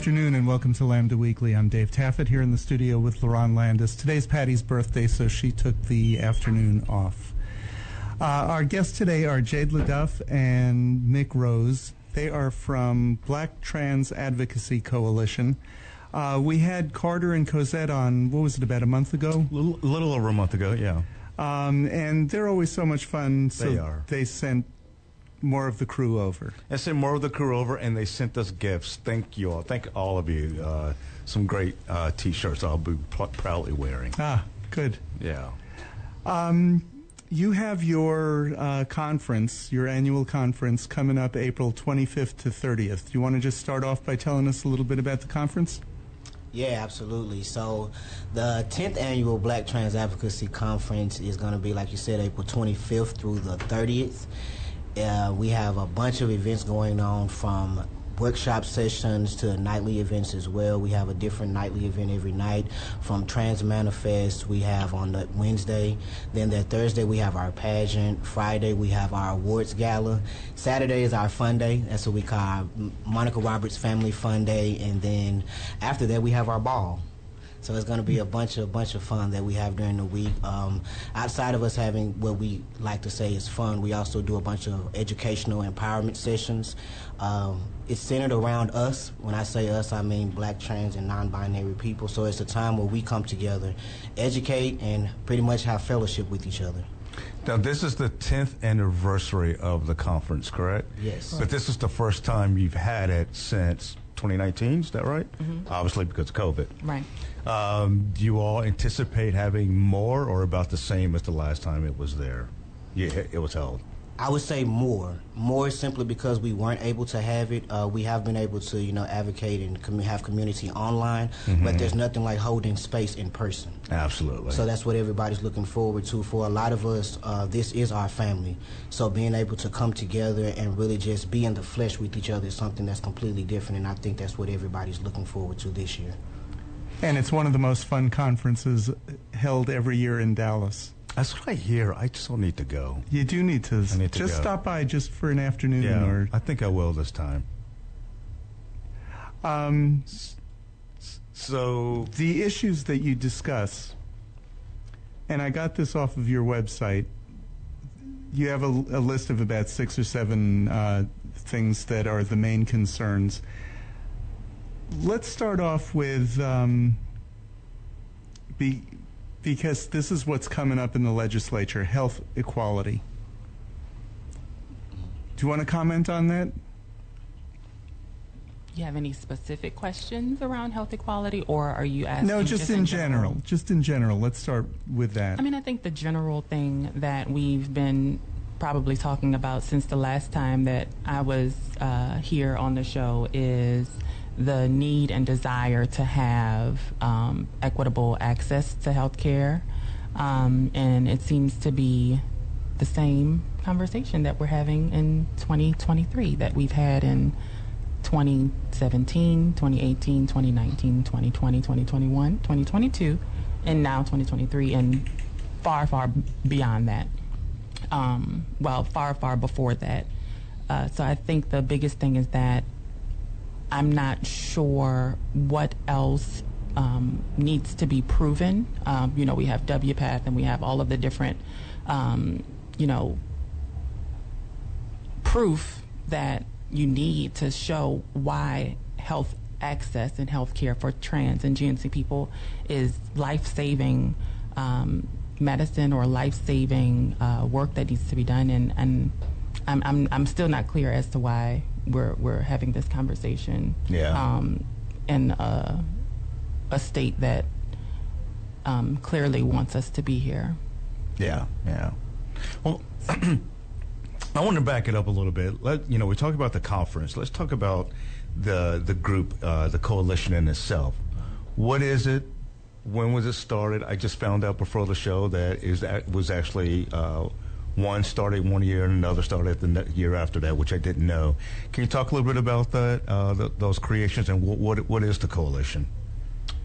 Good afternoon and welcome to Lambda Weekly. I'm Dave Taffet here in the studio with Lerone Landis. Today's Patty's birthday, so she took the afternoon off. Uh, our guests today are Jade LeDuff and Mick Rose. They are from Black Trans Advocacy Coalition. Uh, we had Carter and Cosette on, what was it, about a month ago? A little, little over a month ago, yeah. Um, and they're always so much fun. So They are. They sent more of the crew over. I sent more of the crew over, and they sent us gifts. Thank you all. Thank all of you. Uh, some great uh, T-shirts I'll be pl- proudly wearing. Ah, good. Yeah. Um, you have your uh, conference, your annual conference, coming up April 25th to 30th. Do you want to just start off by telling us a little bit about the conference? Yeah, absolutely. So, the 10th annual Black Trans Advocacy Conference is going to be, like you said, April 25th through the 30th. Uh, we have a bunch of events going on from workshop sessions to nightly events as well. We have a different nightly event every night from Trans Manifest. We have on the Wednesday. Then that Thursday we have our pageant. Friday we have our awards gala. Saturday is our fun day. That's what we call our Monica Roberts Family Fun Day. And then after that we have our ball. So it's going to be a bunch of bunch of fun that we have during the week. Um, outside of us having what we like to say is fun, we also do a bunch of educational empowerment sessions. Um, it's centered around us. When I say us, I mean black, trans, and non-binary people. So it's a time where we come together, educate, and pretty much have fellowship with each other. Now, this is the 10th anniversary of the conference, correct? Yes. But this is the first time you've had it since 2019, is that right? Obviously, because of COVID. Right. Um, do you all anticipate having more or about the same as the last time it was there? Yeah, it was held. I would say more. More simply because we weren't able to have it. Uh, we have been able to, you know, advocate and com- have community online, but there's nothing like holding space in person. Absolutely. So that's what everybody's looking forward to. For a lot of us, uh, this is our family. So being able to come together and really just be in the flesh with each other is something that's completely different, and I think that's what everybody's looking forward to this year. And it's one of the most fun conferences held every year in Dallas. That's what I hear. I just don't need to go. You do need to, I need to just go. stop by just for an afternoon Yeah, or I think I will this time. um, So, the issues that you discuss. And I got this off of your website. You have a, a list of about six or seven uh, things that are the main concerns. Let's start off with um, be, because this is what's coming up in the legislature health equality. Do you want to comment on that? You have any specific questions around health equality, or are you asking? No, just, in general. Just in general. Let's start with that. I mean, I think the general thing that we've been probably talking about since the last time that I was uh, here on the show is the need and desire to have um, equitable access to health care. Um, and it seems to be the same conversation that we're having in 2023 that we've had in 2017, 2018, 2019, 2020, 2021, 2022, and now 2023, and far, far beyond that. Um, well, far, far before that. Uh, so I think the biggest thing is that I'm not sure what else um, needs to be proven. Um, you know, we have WPATH and we have all of the different, um, you know, proof that you need to show why health access and health care for trans and GNC people is life saving um, medicine or life saving uh, work that needs to be done. And, and I'm, I'm, I'm still not clear as to why we're, we're having this conversation Yeah. um, in a, a state that um, clearly wants us to be here. yeah, yeah. Well, I want to back it up a little bit. Let you know, we talk about the conference. Let's talk about the the group, uh, the coalition in itself. What is it? When was it started? I just found out before the show that is that was actually uh, one started one year and another started the year after that, which I didn't know. Can you talk a little bit about that, uh, th- those creations, and what, what what is the coalition?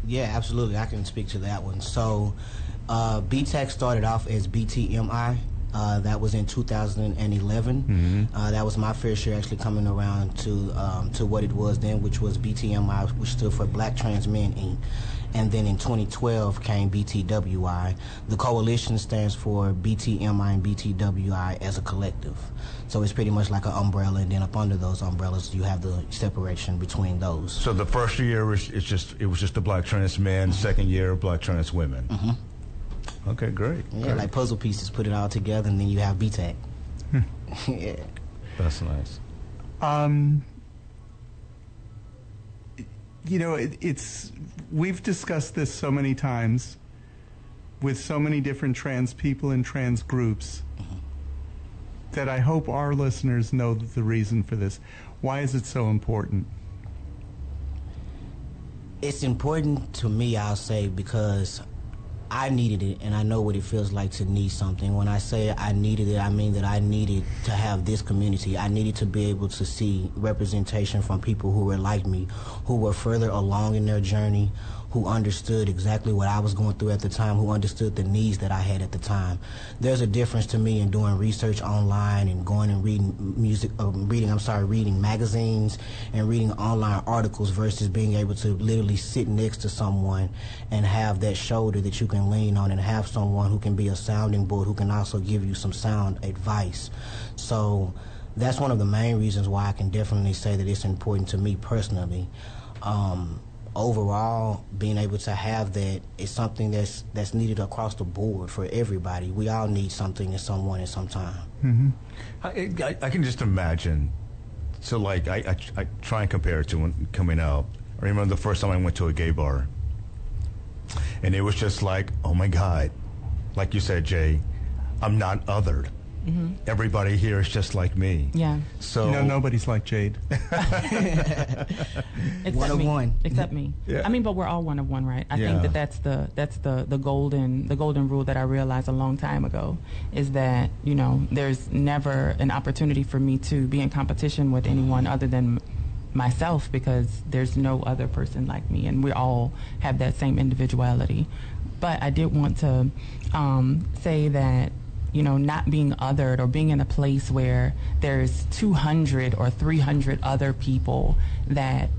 Yeah, absolutely. I can speak to that one. So, uh, BTAC started off as BTMI. Uh, that was in 2011. Uh, that was my first year actually coming around to um, to what it was then, which was BTMI, which stood for Black Trans Men Inc. And then in 2012 came BTWI. The coalition stands for BTMI and BTWI as a collective. So it's pretty much like an umbrella, and then up under those umbrellas, you have the separation between those. So the first year was it's just it was just the black trans men. Mm-hmm. Second year, black trans women. Mm-hmm. Okay, great. Yeah, great. like puzzle pieces, put it all together, and then you have BTAC. Hmm. yeah. That's nice. Um, you know, it, it's we've discussed this so many times with so many different trans people and trans groups uh-huh. that I hope our listeners know the reason for this. Why is it so important? It's important to me, I'll say, because I needed it and I know what it feels like to need something. When I say I needed it, I mean that I needed to have this community. I needed to be able to see representation from people who were like me, who were further along in their journey, who understood exactly what I was going through at the time, who understood the needs that I had at the time. There's a difference to me in doing research online and going and reading music, uh, reading, I'm sorry, reading magazines and reading online articles versus being able to literally sit next to someone and have that shoulder that you can lean on and have someone who can be a sounding board who can also give you some sound advice. So that's one of the main reasons why I can definitely say that it's important to me personally. Um, overall, being able to have that is something that's that's needed across the board for everybody. We all need something and someone at some time. Mm-hmm. I, I, I can just imagine. So, like, I, I, I try and compare it to when coming out. I remember the first time I went to a gay bar, and it was just like, oh my God, like you said, Jay, I'm not othered. Everybody here is just like me. Yeah. So no, nobody's like Jade. Except One of me. one. Except me. Yeah. I mean, but we're all one of one, right? I Yeah. think that that's the that's the the golden the golden rule that I realized a long time ago is that you know there's never an opportunity for me to be in competition with anyone other than myself because there's no other person like me, and we all have that same individuality. But I did want to um, say that you know, not being othered or being in a place where there's 200 or 300 other people that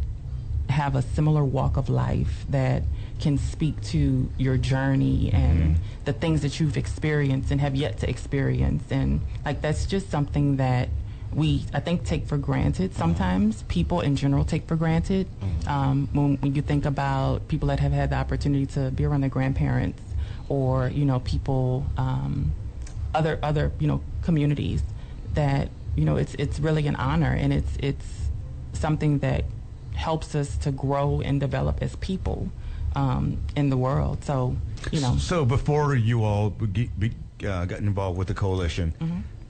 have a similar walk of life that can speak to your journey and the things that you've experienced and have yet to experience. And like that's just something that we, I think, take for granted sometimes. People in general take for granted. Um, when, when you think about people that have had the opportunity to be around their grandparents or, you know, people. Um, other other you know communities that you know it's it's really an honor and it's it's something that helps us to grow and develop as people um, in the world. So you know, So before you all be, be, uh, got involved with the coalition,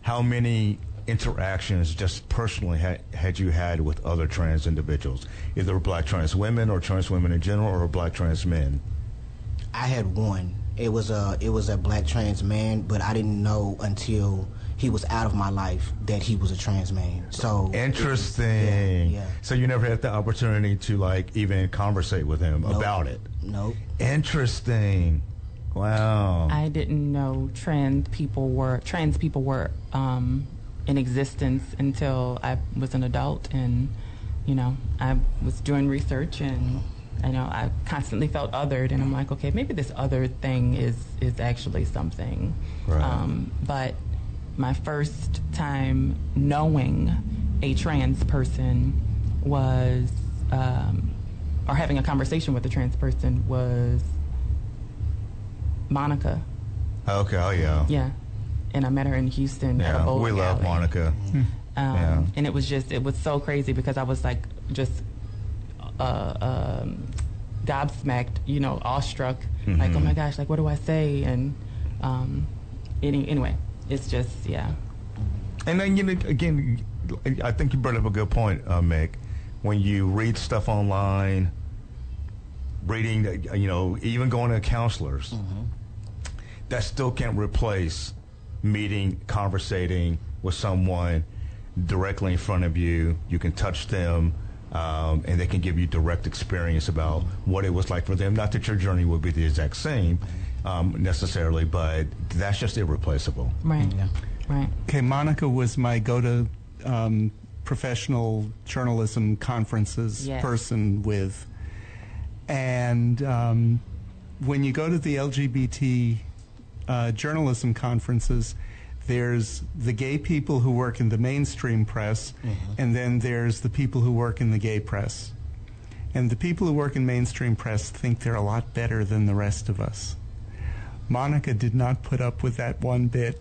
how many interactions just personally had, had you had with other trans individuals, either black trans women or trans women in general or black trans men? I had one. It was a it was a black trans man, but I didn't know until he was out of my life that he was a trans man. So it was- Interesting. Yeah, yeah. So you never had the opportunity to like even conversate with him Nope. about it. Nope. Interesting. Wow. I didn't know trans people were trans people were um, in existence until I was an adult, and you know I was doing research, and you know I constantly felt othered, and I'm like, okay, maybe this other thing is is actually something. Right. Um, but my first time knowing a trans person was, um, or having a conversation with a trans person was Monica. okay. Oh yeah. Yeah. And I met her in Houston at a Yeah. bowling We love alley. Monica. Um, Yeah. And it was just, it was so crazy because I was like just uh, um, gobsmacked, you know, awestruck. Like, Mm-hmm. oh my gosh, like, what do I say? And um, any, anyway, it's just, yeah. And then you know, again, I think you brought up a good point, uh, Mick. When you read stuff online, reading, uh, you know, even going to counselors, that still can't replace meeting, conversating with someone directly in front of you. You can touch them, um, and they can give you direct experience about what it was like for them. Not that your journey will be the exact same. um, necessarily, but that's just irreplaceable. Right. Right. Okay, Monica was my go to um, professional journalism conferences Yes. person with. And um, when you go to the LGBT uh, journalism conferences, there's the gay people who work in the mainstream press, mm-hmm. and then there's the people who work in the gay press. And the people who work in mainstream press think they're a lot better than the rest of us. Monica did not put up with that one bit.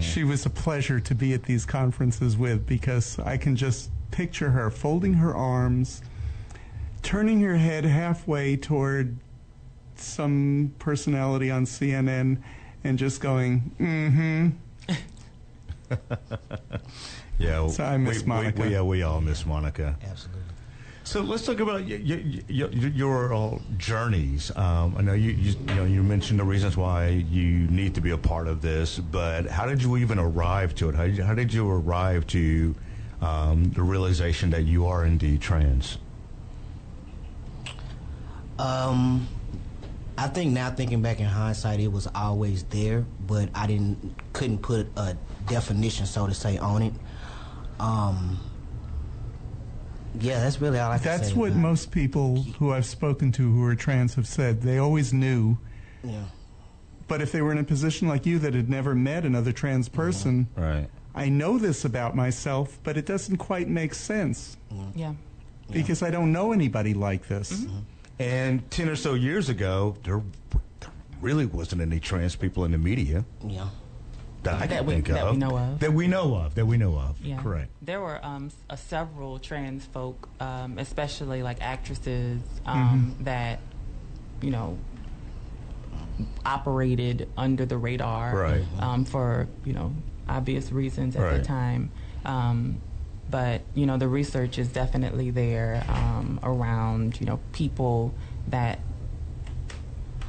She was a pleasure to be at these conferences with because I can just picture her folding her arms, turning her head halfway toward some personality on CNN, and just going, mm hmm. Yeah, So I miss we, Monica. We, we, yeah, we all miss Monica. Absolutely. So let's talk about y- y- y- y- your uh, journeys. Um, I know you, you, you know you mentioned the reasons why you need to be a part of this, but how did you even arrive to it? How did you, how did you arrive to um, the realization that you are indeed trans? Um, I think now thinking back in hindsight, it was always there, but I didn't couldn't put a definition, so to say, on it. Um, yeah, that's really all I can That's say. what most people who I've spoken to who are trans have said. They always knew. Yeah. But if they were in a position like you that had never met another trans person, Right. I know this about myself, but it doesn't quite make sense Yeah. because I don't know anybody like this. And ten or so years ago, there, there really wasn't any trans people in the media Yeah. that I That we- think that of. we know of. That we know of. That we know of. Yeah. Correct. There were um, uh, several trans folk, um, especially like actresses, um, that, you know, operated under the radar Right. um, for, you know, obvious reasons at Right. the time. Um, but, you know, the research is definitely there um, around, you know, people that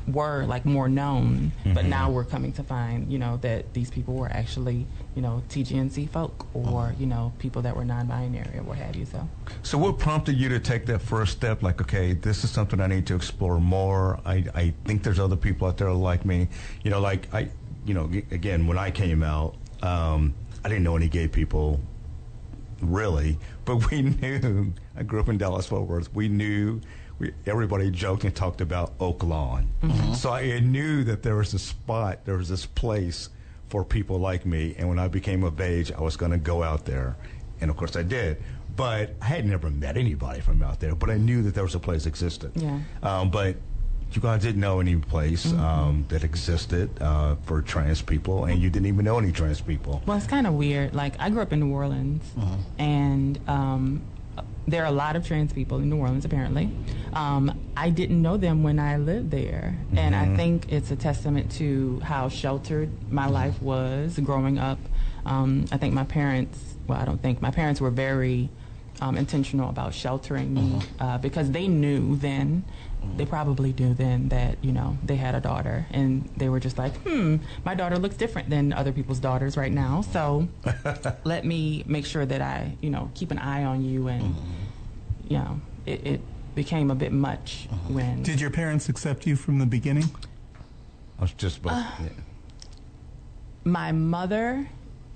were like more known, but Mhm. now we're coming to find, you know, that these people were actually, you know, TGNC folk or, you know, people that were non-binary or what have you. So, So, what prompted you to take that first step? Like, okay, this is something I need to explore more. I, I think there's other people out there like me. You know, like I, you know, again, when I came out, um, I didn't know any gay people, really, but we knew. I grew up in Dallas Fort Worth. We knew. We, everybody joked and talked about Oak Lawn. So I knew that there was a spot, there was this place for people like me. And when I became of age, I was going to go out there. And of course I did. But I had never met anybody from out there, but I knew that there was a place existed. Yeah. Um, but you guys didn't know any place um, that existed uh, for trans people, and you didn't even know any trans people. well, it's kind of weird. Like, I grew up in New Orleans, and um, there are a lot of trans people in New Orleans, apparently. Um, I didn't know them when I lived there, and I think it's a testament to how sheltered my life was growing up. Um, I think my parents, well, I don't think, my parents were very um, intentional about sheltering me uh, because they knew then, they probably knew then that, you know, they had a daughter, and they were just like, hmm, my daughter looks different than other people's daughters right now, so let me make sure that I, you know, keep an eye on you and, you know, it, it became a bit much when Did your parents accept you from the beginning? I was just about. yeah. my mother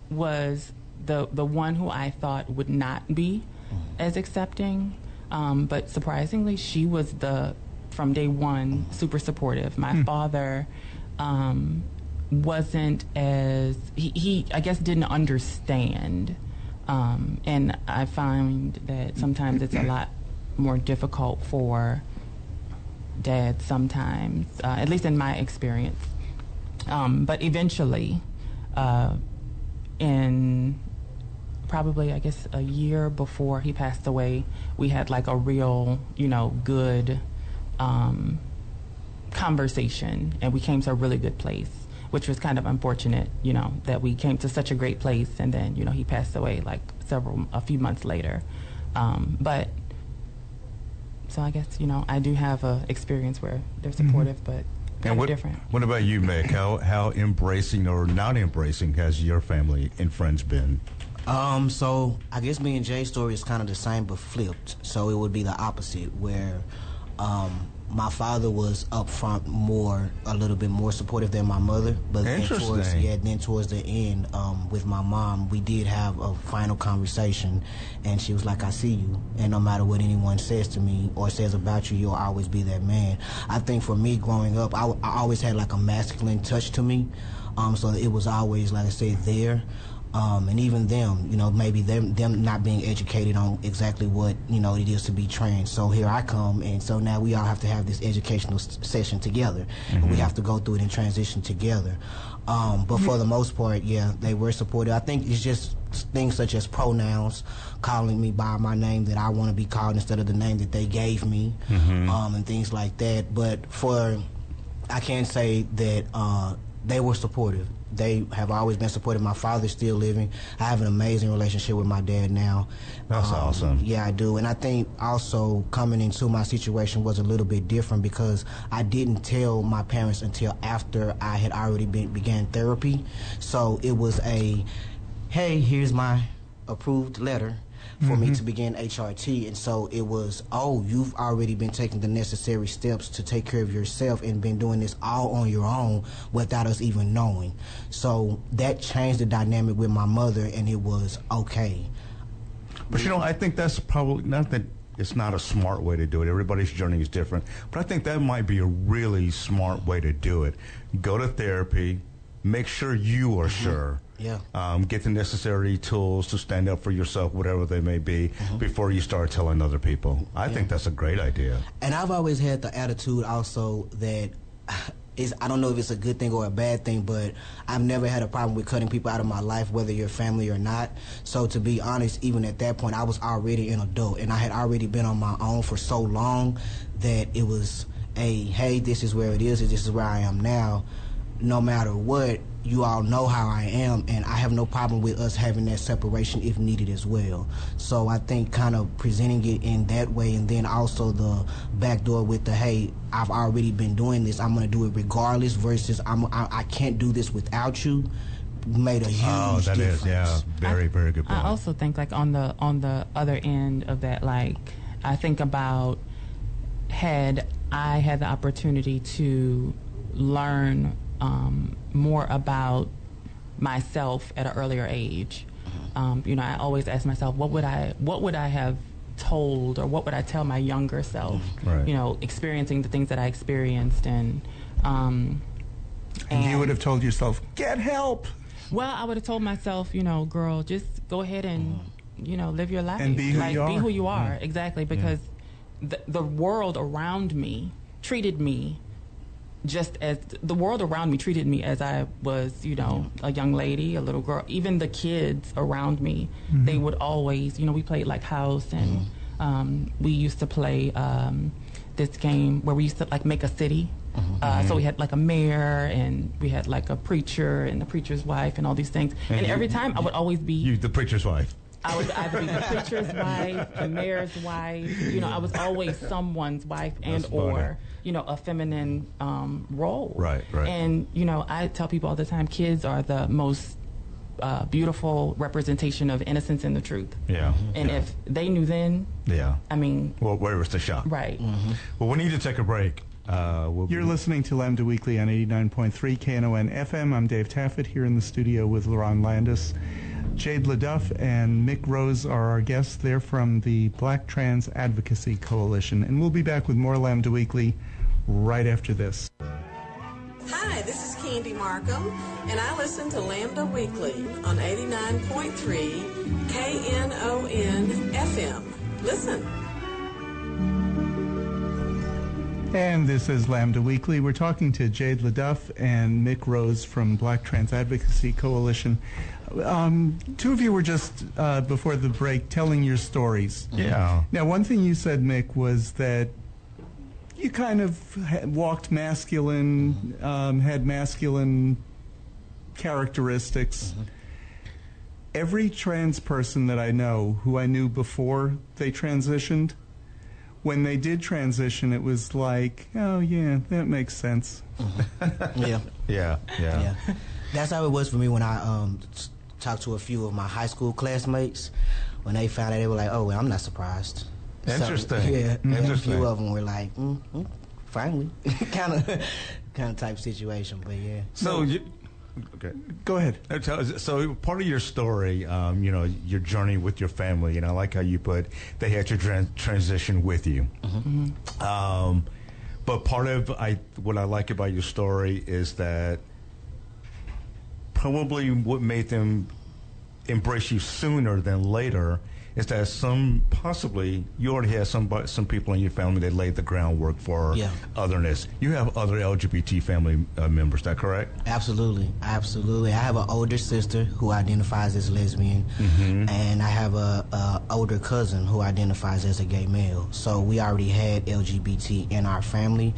was the the one who I thought would not be as accepting, um, but surprisingly, she was the from day one super supportive. My father um, wasn't as he, he I guess didn't understand, um, and I find that sometimes it's a lot more difficult for dads sometimes, uh, at least in my experience. Um, but eventually, uh, in probably I guess a year before he passed away, we had like a real, you know, good um, conversation, and we came to a really good place, which was kind of unfortunate, you know, that we came to such a great place, and then you know he passed away like several a few months later. Um, but so I guess you know I do have a experience where they're supportive, but kind And of what, different. what about you, Meg? How how embracing or not embracing has your family and friends been? Um, so I guess me and Jay's story is kind of the same but flipped. So it would be the opposite, where Um, my father was up front more, a little bit more supportive than my mother. But then towards, yeah, then towards the end, um, with my mom, we did have a final conversation, and she was like, "I see you, and no matter what anyone says to me or says about you, you'll always be that man." I think for me, growing up, I, I always had like a masculine touch to me, um, so it was always, like I said, there. Um, and even them, you know, maybe them them not being educated on exactly what you know it is to be trans. So here I come, and so now we all have to have this educational s- session together. And we have to go through it and transition together. Um, but for the most part, yeah, they were supportive. I think it's just things such as pronouns, calling me by my name that I want to be called instead of the name that they gave me, um, and things like that. But for I can say that uh, they were supportive. They have always been supportive. My father's still living. I have an amazing relationship with my dad now. That's um, awesome. Yeah, I do. And I think also coming into my situation was a little bit different because I didn't tell my parents until after I had already been, began therapy. So it was a, hey, here's my approved letter for me to mm-hmm. begin HRT. And so it was, oh, you've already been taking the necessary steps to take care of yourself and been doing this all on your own without us even knowing. So that changed the dynamic with my mother, and it was okay. But you know, I think that's probably not that it's not a smart way to do it. Everybody's journey is different. But I think that might be a really smart way to do it. Go to therapy, make sure you are mm-hmm. sure. Yeah. Um, get the necessary tools to stand up for yourself, whatever they may be, before you start telling other people. I think that's a great idea. And I've always had the attitude also that is I don't know if it's a good thing or a bad thing, but I've never had a problem with cutting people out of my life, whether you're family or not. So to be honest, even at that point, I was already an adult, and I had already been on my own for so long that it was a hey, this is where it is, and this is where I am now. No matter what, you all know how I am, and I have no problem with us having that separation if needed as well. So I think kind of presenting it in that way, and then also the back door with the hey, I've already been doing this, I'm gonna do it regardless. Versus I'm I, I can't do this without you, made a oh, huge Oh, that difference. is, yeah, very, very good point. I also think like on the on the other end of that, like I think about had I had the opportunity to learn um, more about myself at an earlier age. Um, you know, I always ask myself, what would I what would I have told or what would I tell my younger self? Right. You know, experiencing the things that I experienced and um, And you would have told yourself, get help. well, I would have told myself, you know, girl, just go ahead and, you know, live your life. And be who like, you Be are. who you are, exactly. Because the, the world around me treated me just as the world around me treated me as I was, you know, a young lady, a little girl. Even the kids around me, they would always, you know, we played like house and um, we used to play um, this game where we used to like make a city. Uh, so we had like a mayor and we had like a preacher and the preacher's wife and all these things. And, you- every time I would always be you, the preacher's wife. I would either be the preacher's wife, the mayor's wife. You know, I was always someone's wife and That's funny. Or you know a feminine um, role. Right, right. And you know, I tell people all the time, kids are the most uh, beautiful representation of innocence and the truth. Yeah. And yeah. if they knew then, yeah. I mean, Well, where was the shop? right. Well, we need to take a break. Uh, we'll You're be- listening to Lambda Weekly on 89.3 KNON FM. I'm Dave Taffet here in the studio with Lerone Landis. Jade LaDuff and Mick Rose are our guests. They're from the Black Trans Advocacy Coalition. And we'll be back with more Lambda Weekly right after this. Hi, this is Candy Marcum, and I listen to Lambda Weekly on 89.3 KNON FM. Listen. And this is Lambda Weekly. We're talking to Jade LaDuff and Mick Rose from Black Trans Advocacy Coalition. Um, two of you were just, uh, before the break, telling your stories. Yeah. Now, one thing you said, Mick, was that you kind of walked masculine, um, had masculine characteristics. Every trans person that I know who I knew before they transitioned, when they did transition, it was like, oh, yeah, that makes sense. Yeah. Yeah. Yeah. yeah. That's how it was for me when I um, s- talked to a few of my high school classmates. When they found out, they were like, "Oh, well, I'm not surprised." So, Interesting. yeah, and a few of them were like, mm, mm, finally, kind of, kind of type situation. But yeah, So you, okay. Go ahead. So part of your story, um, you know, your journey with your family, and I like how you put they had to tran- transition with you. Um, but part of I what I like about your story is that probably what made them embrace you sooner than later is that some possibly you already had some some people in your family that laid the groundwork for Yeah. otherness. You have other LGBT family uh, members, is that correct? absolutely, absolutely. I have an older sister who identifies as lesbian, and I have a, a older cousin who identifies as a gay male. So we already had LGBT in our family.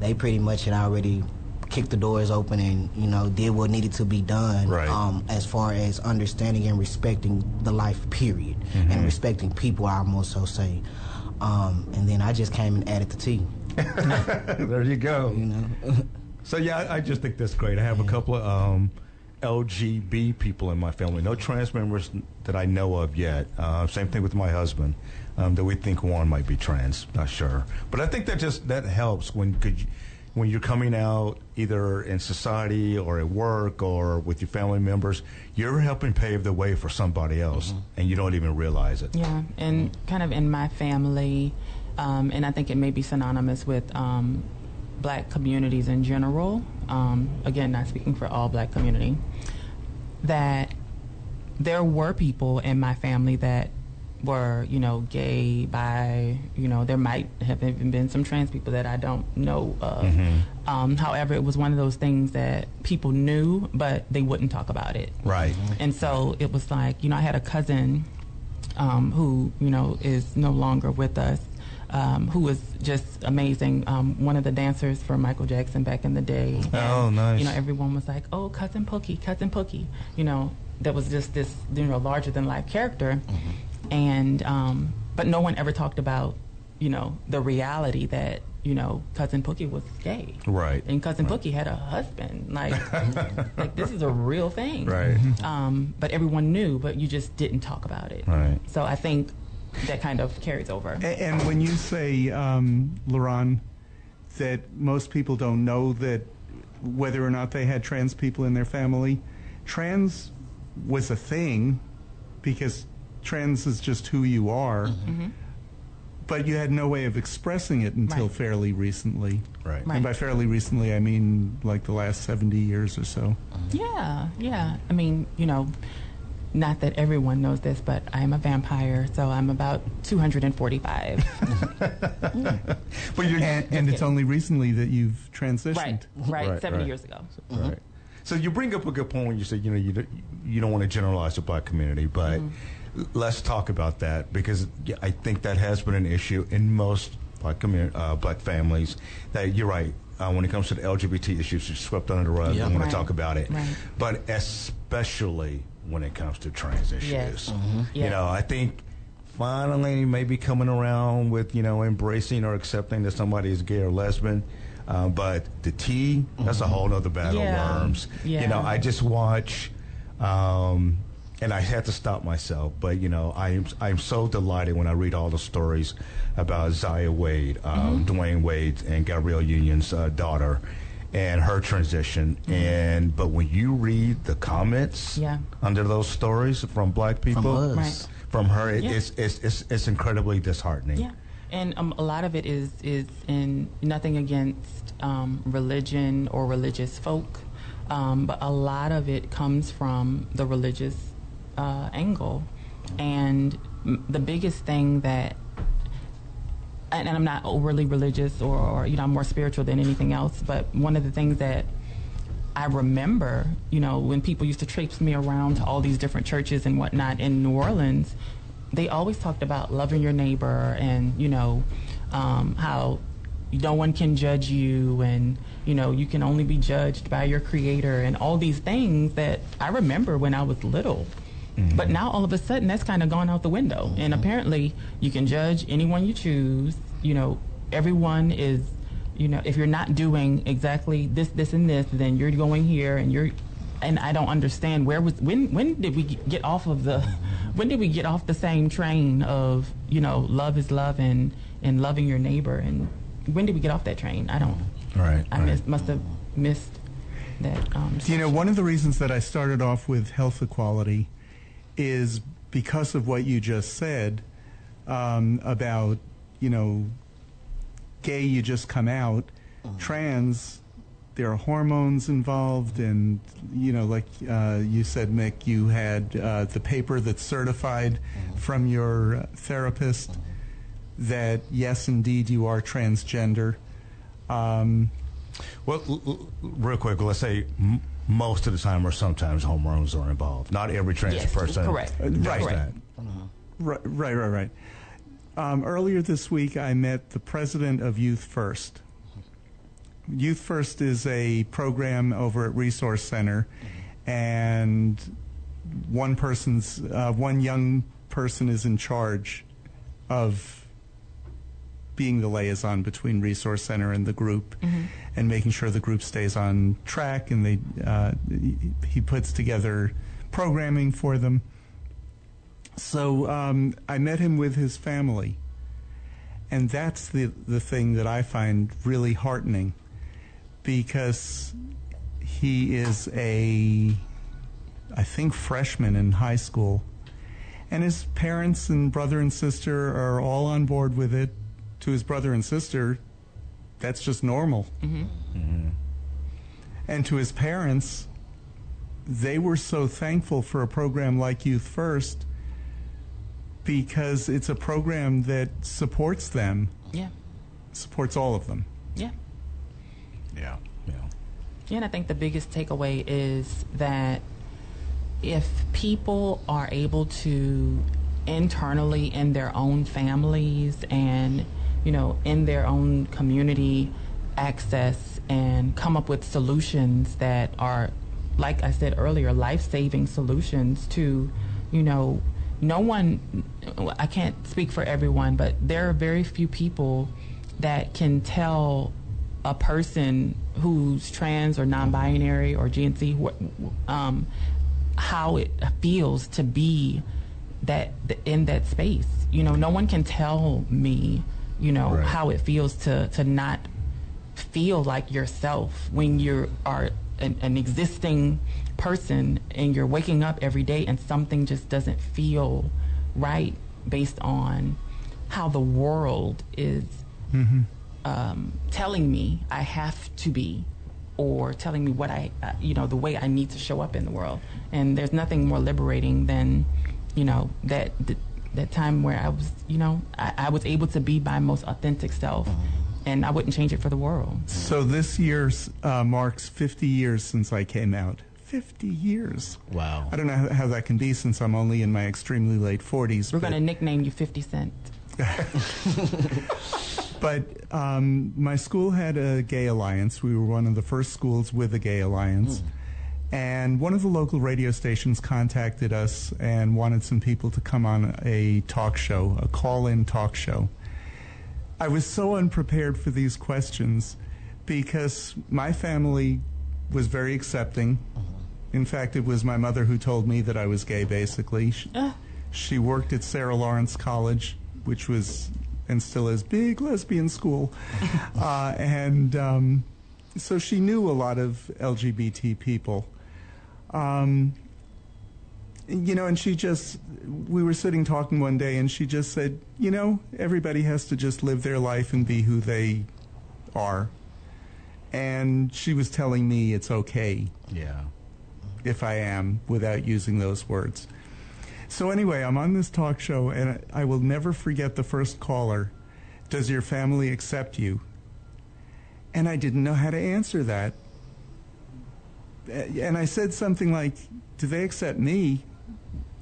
They pretty much had already kicked the doors open and you know did what needed to be done Right. um, as far as understanding and respecting the life period and respecting people i almost so say um, and then i just came and added the tea there you go. you know So yeah, I, I just think that's great. I have a couple of um, LGB people in my family. No trans members that I know of yet. Uh, same thing with my husband. Um, that we think one might be trans. Not sure, but I think that just that helps when could you, when you're coming out either in society or at work or with your family members. You're helping pave the way for somebody else, and you don't even realize it. Yeah, and kind of in my family, um, and I think it may be synonymous with um, black communities in general. Um, again, not speaking for all black community, that there were people in my family that were, you know, gay, bi, you know, there might have even been some trans people that I don't know of. Um, however, it was one of those things that people knew, but they wouldn't talk about it. Right. And so it was like, you know, I had a cousin um, who, you know, is no longer with us, um, who was just amazing. Um, one of the dancers for Michael Jackson back in the day. Oh, And, nice. You know, everyone was like, oh, Cousin Pookie, Cousin Pookie. You know, there was just this, you know, larger than life character. And, um, but no one ever talked about, you know, the reality that, you know, Cousin Pookie was gay. Right. And cousin Pookie had a husband. Like, like this is a real thing. Right. Um, but everyone knew, but you just didn't talk about it. Right. So I think that kind of carries over. A- And when you say, um, Lerone, that most people don't know that whether or not they had trans people in their family, trans was a thing because trans is just who you are. Mm-hmm. Mm-hmm. But you had no way of expressing it until Right. fairly recently. Right. Right. And by fairly recently, I mean like the last 70 years or so. Mm-hmm. Yeah, yeah. I mean, you know, not that everyone knows this, but I am a vampire, so I'm about 245. But you're And, and it's only recently that you've transitioned. right, right, Right, 70 right. years ago. Right. So you bring up a good point when you say you know you don't, you don't want to generalize the black community, but let's talk about that because I think that has been an issue in most black community, uh, black families. That you're right. Uh, when it comes to the LGBT issues, it's swept under the rug. Yeah. Don't want Right. to talk about it, Right. but especially when it comes to trans issues. Yes. You Yes. know, I think finally maybe coming around with you know embracing or accepting that somebody is gay or lesbian. Uh, but the T, that's a whole nother bag Yeah. of worms. You know, I just watch, um, and I had to stop myself. But you know, I am I'm so delighted when I read all the stories about Zaya Wade, um, Mm-hmm. Dwyane Wade, and Gabrielle Union's uh, daughter, and her transition. And but when you read the comments Mm-hmm. Yeah. under those stories from Black people. Right. from her, it, Yeah. it's, it's it's it's incredibly disheartening. Yeah, and um, a lot of it is is in nothing against um, religion or religious folk, um, but a lot of it comes from the religious uh, angle, and the biggest thing that. And, I'm not overly religious or, or, you know, I'm more spiritual than anything else. But one of the things that I remember, you know, when people used to traipse me around to all these different churches and whatnot in New Orleans, they always talked about loving your neighbor and, you know, um, how no one can judge you and, you know, you can only be judged by your creator and all these things that I remember when I was little. But now all of a sudden that's kind of gone out the window. And apparently you can judge anyone you choose. You know, everyone is you know, if you're not doing exactly this, this, and this, then you're going here and you're and I don't understand where was when when did we get off of the when did we get off the same train of you know love is love and and loving your neighbor and when did we get off that train? I don't. Right. I right. missed, must have missed that. Um, you know, one of the reasons that I started off with health equality is because of what you just said um, about, you know, gay, you just come out, trans, there are hormones involved, and, you know, like uh, you said, Mick, you had uh, the paper that's certified from your uh, therapist that, yes, indeed, you are transgender. Um, Well, l- l- real quick, let's say m- most of the time or sometimes hormones are involved. Not every transfer Yes, person. correct. Uh, does right. that. Right, right, right, right. Um, earlier this week, I met the president of Youth First. Youth First is a program over at Resource Center, and one person's uh, one young person is in charge of being the liaison between Resource Center and the group, and making sure the group stays on track. And they uh, he- he puts together programming for them. So um, I met him with his family, and that's the the thing that I find really heartening, because he is a, I think freshman in high school, and his parents and brother and sister are all on board with it. To his brother and sister, that's just normal. Mm-hmm. Mm-hmm. And to his parents, they were so thankful for a program like Youth First because it's a program that supports them, yeah, supports all of them. yeah. Yeah. Yeah. Yeah, and I think the biggest takeaway is that if people are able to internally in their own families and you know in their own community access and come up with solutions that are like I said earlier life-saving solutions to you know no one I can't speak for everyone but there are very few people that can tell a person who's trans or non-binary or GNC, um, how it feels to be that in that space. You know, no one can tell me, you know, Right. how it feels to to not feel like yourself when you are an, an existing person and you're waking up every day and something just doesn't feel right based on how the world is um, telling me I have to be, or telling me what I, uh, you know, the way I need to show up in the world. And there's nothing more liberating than, you know, that th- that time where I was, you know, I, I was able to be my most authentic self, and I wouldn't change it for the world. So this year uh, marks 50 years since I came out. 50 years. Wow. I don't know how, how that can be since I'm only in my extremely late 40s. We're but- going to nickname you 50 Cent. But um, my school had a gay alliance. We were one of the first schools with a gay alliance. And one of the local radio stations contacted us and wanted some people to come on a talk show, a call in talk show. I was so unprepared for these questions because my family was very accepting. In fact, it was my mother who told me that I was gay, basically. She, she worked at Sarah Lawrence College, which was and still is big lesbian school. uh, and um, so she knew a lot of LGBT people. Um, you know, and she just, we were sitting talking one day, and she just said, you know, everybody has to just live their life and be who they are. And she was telling me it's okay Yeah. if I am without using those words. So anyway, I'm on this talk show, and I I will never forget the first caller. Does your family accept you? And I didn't know how to answer that. Uh, And I said something like, "Do they accept me?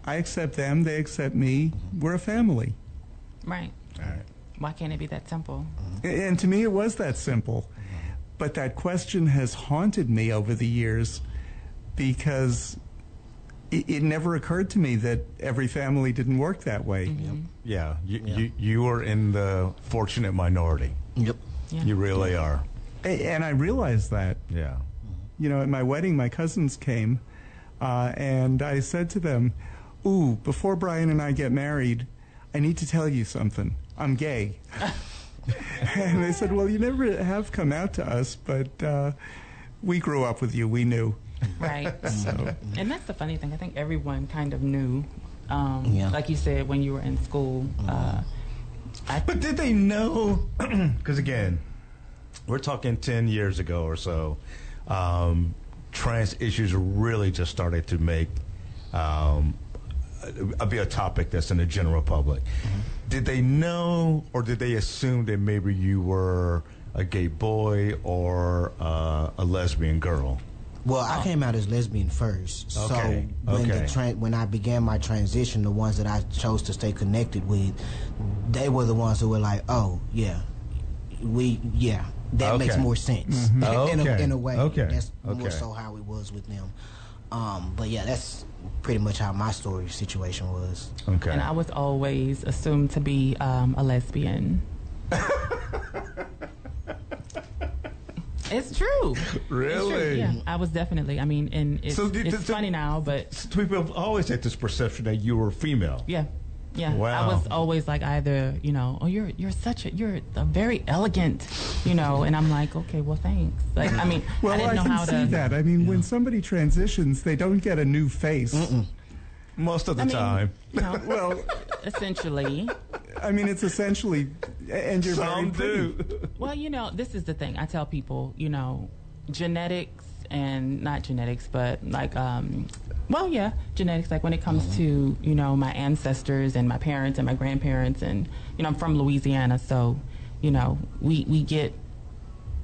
I accept them. They accept me. We're a family." Right. All right. Why can't it be that simple? Uh-huh. And to me, it was that simple. Uh-huh. But that question has haunted me over the years because it, it never occurred to me that every family didn't work that way. Mm-hmm. Yeah. You, Yeah. You, you are in the fortunate minority. Yep. Yeah. You really are. And I realized that. Yeah. You know, at my wedding, my cousins came, uh, and I said to them, "Ooh, before Brian and I get married, I need to tell you something. I'm gay." and they said, "Well, you never have come out to us, but uh, we grew up with you. We knew." Right. And that's the funny thing. I think everyone kind of knew. Um, Yeah. Like you said, when you were in school. Uh, I, But did they know? Because again, we're talking 10 years ago or so. Um, trans issues really just started to make um, be a topic that's in the general public. Did they know, or did they assume that maybe you were a gay boy or uh, a lesbian girl? Well, I came out as lesbian first. So Okay, when okay. the tran when I began my transition, the ones that I chose to stay connected with, they were the ones who were like, "Oh, yeah, we, yeah, that makes more sense." in, a, Okay, in a way, okay, that's more so how it was with them. Um, but yeah, that's pretty much how my story situation was. Okay. And I was always assumed to be um, a lesbian. it's true. It's true, Really? Yeah, I was definitely. I mean, and it's, So it's did- funny now, but People have always had this perception that you were female. yeah, yeah. Wow. I was always like either, you know, oh, you're you're such a you're a very elegant, you know, and I'm like, okay, well, thanks. Like, I mean, Well, I I, didn't know can how see to. that. I mean, when somebody transitions, they don't get a new face. Most of the I mean, time. you know, Well, essentially. I mean, it's essentially, and you're Some very pretty. do. Well, you know, this is the thing. I tell people, you know, genetics and not genetics, but like, um, well, yeah, genetics. Like when it comes to, you know, my ancestors and my parents and my grandparents, and you know, I'm from Louisiana, so, you know, we we get,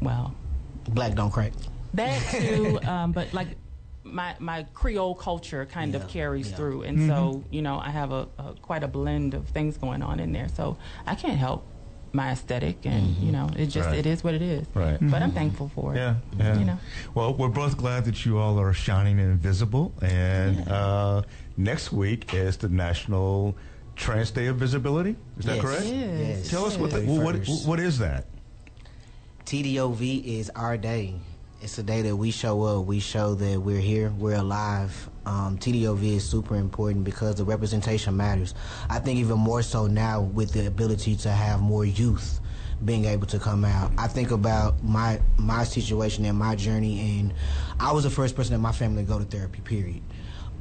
well, Black don't crack. that too, um, but like my my Creole culture kind of carries yeah. through, and so you know I have a, a quite a blend of things going on in there. So I can't help my aesthetic, and you know it just Right. it is what it is. Right. But I'm thankful for it. Yeah, yeah. You know. Well, we're both glad that you all are shining and visible. And uh, next week is the National Trans Day of Visibility. Is that Yes. correct? Yes. Tell us what, the, Yes. what, what is that? TDOV is our day. It's a day that we show up. We show that we're here, we're alive. Um, TDOV is super important because the representation matters. I think even more so now with the ability to have more youth being able to come out. I think about my my situation and my journey, and I was the first person in my family to go to therapy. Period.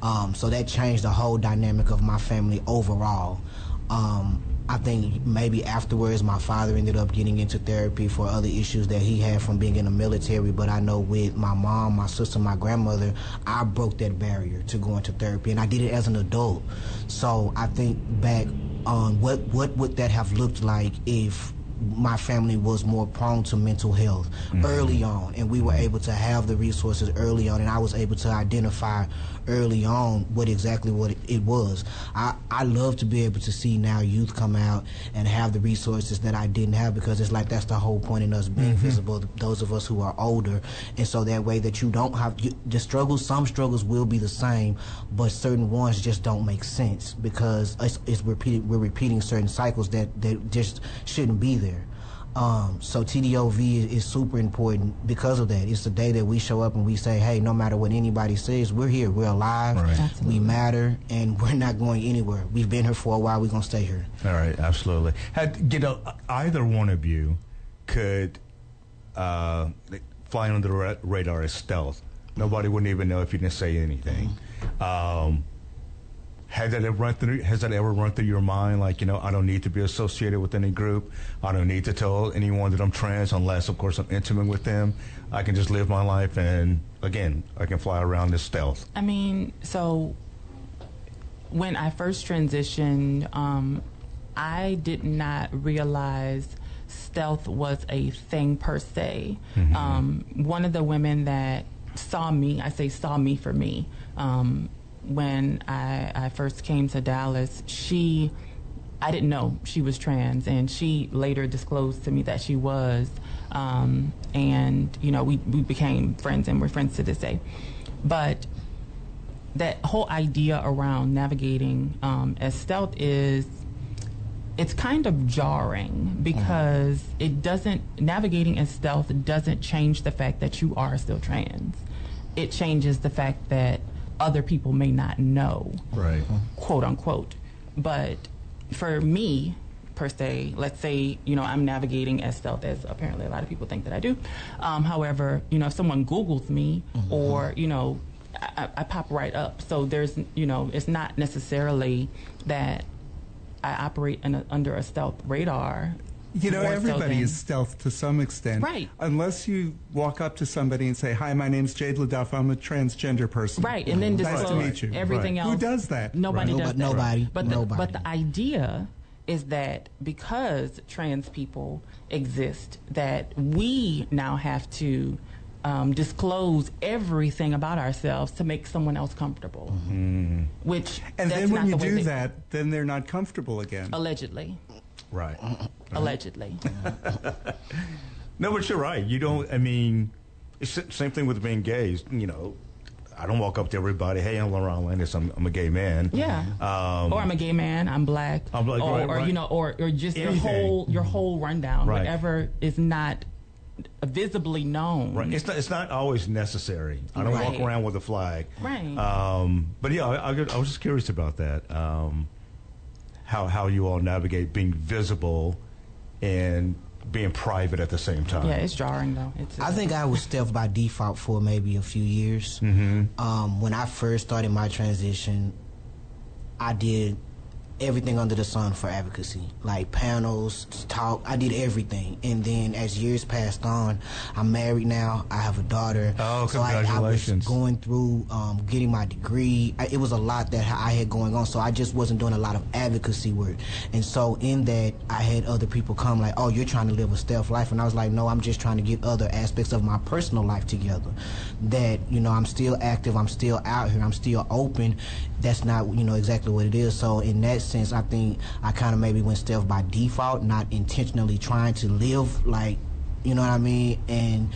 Um, so that changed the whole dynamic of my family overall. Um, I think maybe afterwards my father ended up getting into therapy for other issues that he had from being in the military. But I know with my mom, my sister, my grandmother, I broke that barrier to going to therapy, and I did it as an adult. So I think back on what what would that have looked like if my family was more prone to mental health mm-hmm. early on and we were able to have the resources early on and I was able to identify early on what exactly what it, it was. I, I love to be able to see now youth come out and have the resources that I didn't have because it's like that's the whole point in us being mm-hmm. visible, those of us who are older. And so that way that you don't have you, the struggles, some struggles will be the same, but certain ones just don't make sense because it's, it's repeated, we're repeating certain cycles that, that just shouldn't be there. Um, so TDOV is, is super important because of that. It's the day that we show up and we say, hey, no matter what anybody says, we're here, we're alive, Right. We matter, and we're not going anywhere. We've been here for a while, we're going to stay here. All right, absolutely. Had you know, either one of you could uh, fly under the ra- radar as stealth. Nobody wouldn't even know if you didn't say anything. Um, had that ever run through? Has that ever run through your mind? Like, you know, I don't need to be associated with any group. I don't need to tell anyone that I'm trans, unless, of course, I'm intimate with them. I can just live my life, and again, I can fly around this stealth. I mean, so when I first transitioned, um, I did not realize stealth was a thing per se. Um, one of the women that saw me, I say saw me for me, um, when I, I first came to Dallas, she, I didn't know she was trans, and she later disclosed to me that she was. Um, and, you know, we, we became friends, and we're friends to this day. But that whole idea around navigating um, as stealth is it's kind of jarring because it doesn't navigating as stealth doesn't change the fact that you are still trans it changes the fact that other people may not know Right. quote unquote. But for me, per se, let's say, you know, I'm navigating as stealth as apparently a lot of people think that I do. Um, however, you know, if someone Googles me or, you know, I, I pop right up. So there's, you know, it's not necessarily that I operate in a, under a stealth radar. You know, more so everybody is stealth to some extent. Right. Unless you walk up to somebody and say, Hi, my name's Jade LaDuff. I'm a transgender person. Right, and then Nice to disclose meet you. everything Right. else. Who does that? Nobody Right. does Nobody- that. nobody, But the, nobody. but the idea is that because trans people exist, that we now have to um, disclose everything about ourselves to make someone else comfortable. Which And that's then when not you the do they- that, then they're not comfortable again. allegedly, Right. allegedly, No, but you're right. You don't. I mean, it's the same thing with being gay. You know, I don't walk up to everybody. Hey, I'm Lerone Landis. I'm, I'm a gay man. yeah. Um, or I'm a gay man. I'm black. I'm black, or, right, or right. you know, or or just your whole your whole rundown, Right. whatever is not visibly known. Right. It's not. It's not always necessary. I don't walk around with a flag. Right. Um, but yeah, I, I, I was just curious about that. Um, how how you all navigate being visible and being private at the same time. Yeah, it's jarring though. It's I think I was stealth by default for maybe a few years. Mm-hmm. Um, when I first started my transition, I did everything under the sun for advocacy, like panels, talk. I did everything, and then as years passed on, I'm married now. I have a daughter. Oh, so I, I was going through um, getting my degree. I, it was a lot that I had going on, so I just wasn't doing a lot of advocacy work. And so in that, I had other people come like, "Oh, you're trying to live a stealth life," and I was like, "No, I'm just trying to get other aspects of my personal life together. That you know, I'm still active, I'm still out here, I'm still open. That's not you know exactly what it is. So in that sense, I think I kind of maybe went stealth by default, not intentionally trying to live like, you know what I mean, and.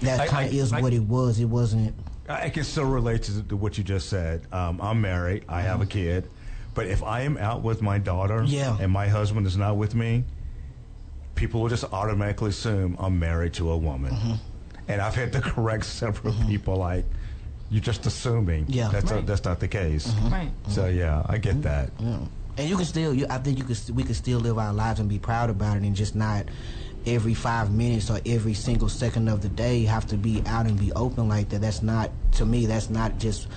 That kind of is I- what it was. It wasn't. I can still relate to, to what you just said. Um, I'm married. I have a kid. But if I am out with my daughter Yeah. and my husband is not with me, people will just automatically assume I'm married to a woman. Mm-hmm. And I've had to correct several people like, you're just assuming. Yeah. That's, Right. that's not the case. Mm-hmm. right. So, mm-hmm. yeah, I get mm-hmm. that. Yeah. And you can still, you, I think you could, we could still live our lives and be proud about it, and just not every five minutes or every single second of the day have to be out and be open like that. That's not, to me, that's not just